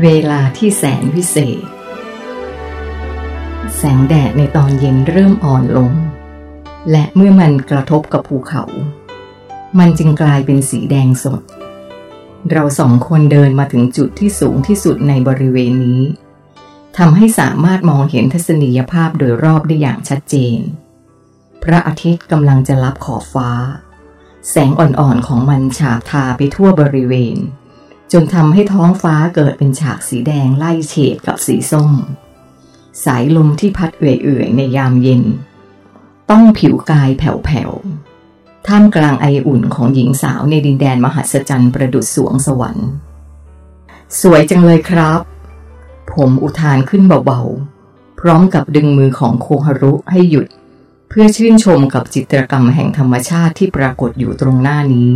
เวลาที่แสนวิเศษ แสงแดดในตอนเย็นเริ่มอ่อนลง และเมื่อมันกระทบกับภูเขา มันจึงกลายเป็นสีแดงสด เราสองคนเดินมาถึงจุดที่สูงที่สุดในบริเวณนี้ทำให้สามารถมองเห็นทัศนียภาพโดยรอบได้อย่างชัดเจน พระอาทิตย์กำลังจะรับขอบฟ้า แสงอ่อนๆของมันฉาบทาไปทั่วบริเวณ จนทำให้ท้องฟ้าเกิดเป็นฉากสีแดงไล่เฉดกับสีส้ม สายลมที่พัดเอื่อยๆในยามเย็น ต้องผิวกายแผ่วๆ ท่ามกลางไออุ่นของหญิงสาวในดินแดนมหัศจรรย์ประดุษสวงสวรรค์ สวยจังเลยครับ ผมอุทานขึ้นเบาๆ พร้อมกับดึงมือของโคฮารุให้หยุด เพื่อชื่นชมกับจิตรกรรมแห่งธรรมชาติที่ปรากฏอยู่ตรงหน้านี้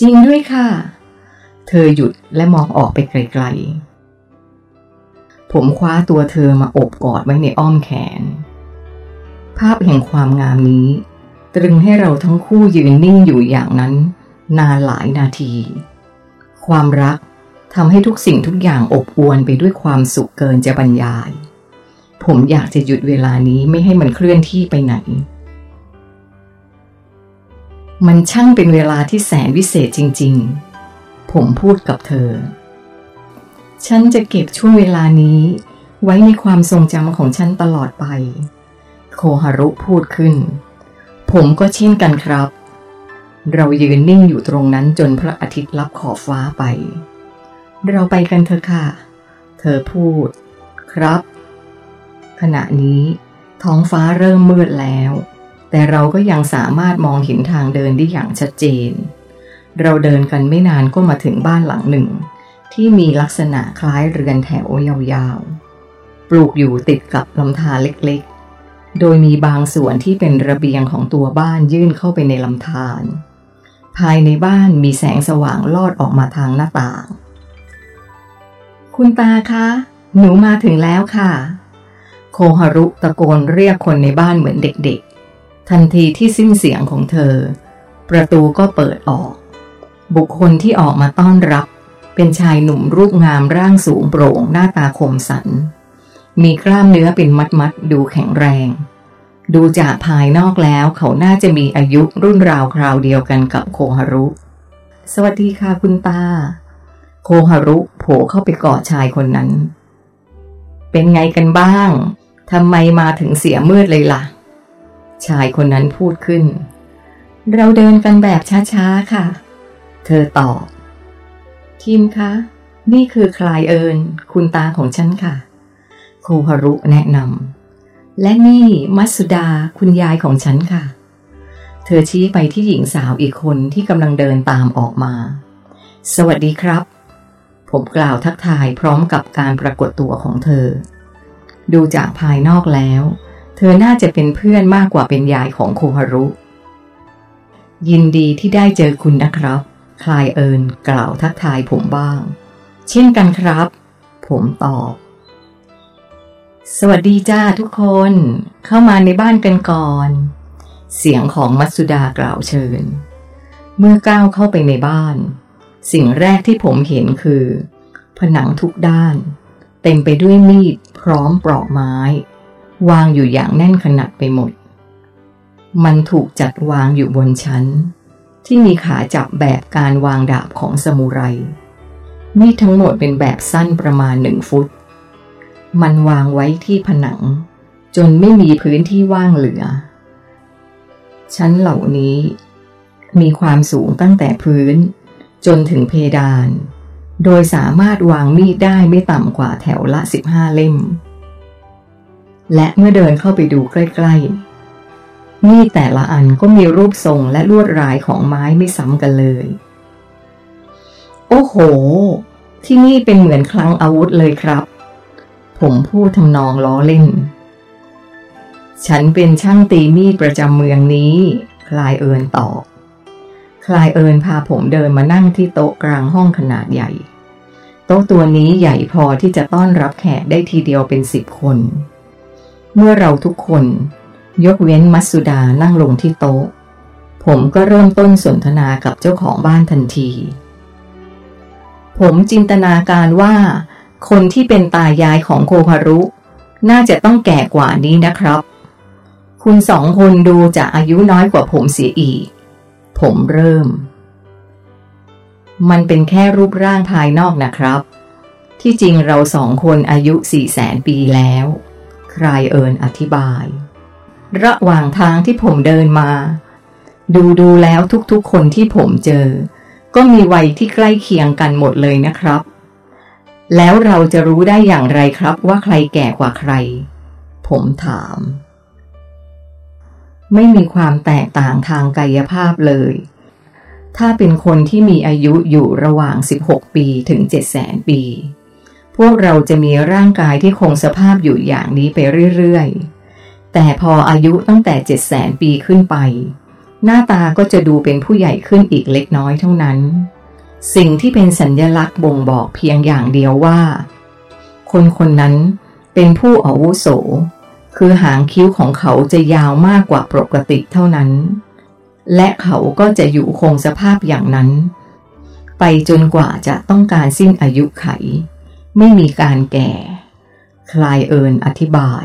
จริงด้วยค่ะ เธอหยุดและมองออกไปไกลๆ ผมคว้าตัวเธอมาอบกอดไว้ในอ้อมแขน ภาพแห่งความงามนี้ ตรึงให้เราทั้งคู่ยืนนิ่งอยู่อย่างนั้น นานหลายนาที ความรักทำให้ทุกสิ่งทุกอย่างอบอวลไปด้วยความสุขเกินจะบรรยาย ผมอยากจะหยุดเวลานี้ไม่ให้มันเคลื่อนที่ไปไหน มันช่างเป็นเวลาที่แสนวิเศษจริง ๆ ผมพูดกับเธอ ฉันจะเก็บช่วงเวลานี้ไว้ในความทรงจำของฉันตลอดไป โคฮารุพูดขึ้น ผมก็เช่นกันครับ เรายืนนิ่งอยู่ตรงนั้นจนพระอาทิตย์ลับขอบฟ้าไป เราไปกันเถอะค่ะ เธอพูด ครับ ขณะนี้ท้องฟ้าเริ่มมืดแล้ว แต่เราก็ยังสามารถมองเห็นทางเดินได้อย่างชัดเจน เราเดินกันไม่นานก็มาถึงบ้านหลังหนึ่ง ที่มีลักษณะคล้ายเรือนแถวยาวๆ ปลูกอยู่ติดกับลำธารเล็กๆ โดยมีบางส่วนที่เป็นระเบียงของตัวบ้านยื่นเข้าไปในลำธารภายในบ้านมีแสงสว่างลอดออกมาทางหน้าต่าง คุณตาคะ หนูมาถึงแล้วค่ะ โคฮารุตะโกนเรียกคนในบ้านเหมือนเด็กๆ ทันทีที่สิ้นเสียงของเธอ ประตูก็เปิดออก บุคคลที่ออกมาต้อนรับ เป็นชายหนุ่มรูปงามร่างสูงโปร่งหน้าตาคมสัน มีกล้ามเนื้อเป็นมัดมัดดูแข็งแรง ดูจากภายนอกแล้วเขาน่าจะมีอายุรุ่นราวคราวเดียวกันกับโคฮารุ สวัสดีค่ะคุณตา โคฮารุโผล่เข้าไปกอดชายคนนั้น เป็นไงกันบ้างทำไมมาถึงเสียมืดเลยล่ะ ชายคนนั้นพูดขึ้น เราเดินกันแบบช้าๆค่ะ เธอตอบทิมคะ นี่คือคลายเอิญคุณตาของฉันค่ะ โคฮารุแนะนำ และนี่มัสุดาคุณยายของฉันค่ะ เธอชี้ไปที่หญิงสาวอีกคนที่กำลังเดินตามออกมา สวัสดีครับ ผมกล่าวทักทายพร้อมกับการปรากฏตัวของเธอ ดูจากภายนอกแล้ว เธอน่าจะเป็นเพื่อนมากกว่าเป็นยายของโคฮารุ ยินดีที่ได้เจอคุณนะครับ คลายเอิญกล่าวทักทายผมบ้าง เช่นกันครับ ผมตอบ สวัสดีจ้าทุกคนเข้ามาในบ้านกันก่อน เสียงของมัตสุดากล่าวเชิญ เมื่อก้าวเข้าไปในบ้าน สิ่งแรกที่ผมเห็นคือ ผนังทุกด้าน เต็มไปด้วยมีดพร้อมปลอกไม้ วางอยู่อย่างแน่นขนาดไปหมด มันถูกจัดวางอยู่บนชั้น ที่มีขาจับแบบการวางดาบของสมุไร มีดทั้งหมดเป็นแบบสั้นประมาณหนึ่งฟุต มันวางไว้ที่ผนัง จนไม่มีพื้นที่ว่างเหลือ ชั้นเหล่านี้ มีความสูงตั้งแต่พื้น จนถึงเพดาน โดยสามารถวางมีดได้ไม่ต่ำกว่าแถวละสิบห้าเล่ม และเมื่อเดินเข้าไปดูใกล้ ๆ มีดแต่ละอันก็มีรูปทรงและลวดลายของไม้ไม่ซ้ำกันเลย โอ้โห ที่นี่เป็นเหมือนคลังอาวุธเลยครับ ผมพูดทำนองล้อเล่น ฉันเป็นช่างตีมีดประจำเมืองนี้ คลายเอินตอบคลายเอินพาผมเดินมานั่งที่โต๊ะกลางห้องขนาดใหญ่ โต๊ะตัวนี้ใหญ่พอที่จะต้อนรับแขกได้ทีเดียวเป็นสิบคน เมื่อเราทุกคน ยกเว้นมัสุดานั่งลงที่โต๊ะ ผมก็เริ่มต้นสนทนากับเจ้าของบ้านทันที ผมจินตนาการว่า คนที่เป็นตายายของโคฮารุ น่าจะต้องแก่กว่านี้นะครับ คุณสองคนดูจะอายุน้อยกว่าผมเสียอีก ผมเริ่ม มันเป็นแค่รูปร่างภายนอกนะครับ ที่จริงเราสองคนอายุสี่แสนปีแล้วครเอิญอธิบาย ระหว่างทางที่ผมเดินมา ดูดูแล้วทุกๆคนที่ผมเจอ ก็มีวัยที่ใกล้เคียงกันหมดเลยนะครับ แล้วเราจะรู้ได้อย่างไรครับว่าใครแก่กว่าใคร ผมถาม ไม่มีความแตกต่างทางกายภาพเลย ถ้าเป็นคนที่มีอายุอยู่ระหว่าง 16 ปีถึง 7 0 0 0 0ปี พวกเราจะมีร่างกายที่คงสภาพอยู่อย่างนี้ไปเรื่อยๆ แต่พออายุตั้งแต่700,000ปีขึ้นไป หน้าตาก็จะดูเป็นผู้ใหญ่ขึ้นอีกเล็กน้อยเท่านั้น สิ่งที่เป็นสัญญลักษณ์บ่งบอกเพียงอย่างเดียวว่า คนคนนั้นเป็นผู้อาวุโส คือหางคิ้วของเขาจะยาวมากกว่าปกติเท่านั้น และเขาก็จะอยู่คงสภาพอย่างนั้น ไปจนกว่าจะต้องการสิ้นอายุไข ไม่มีการแก่ คลายเอิญอธิบาย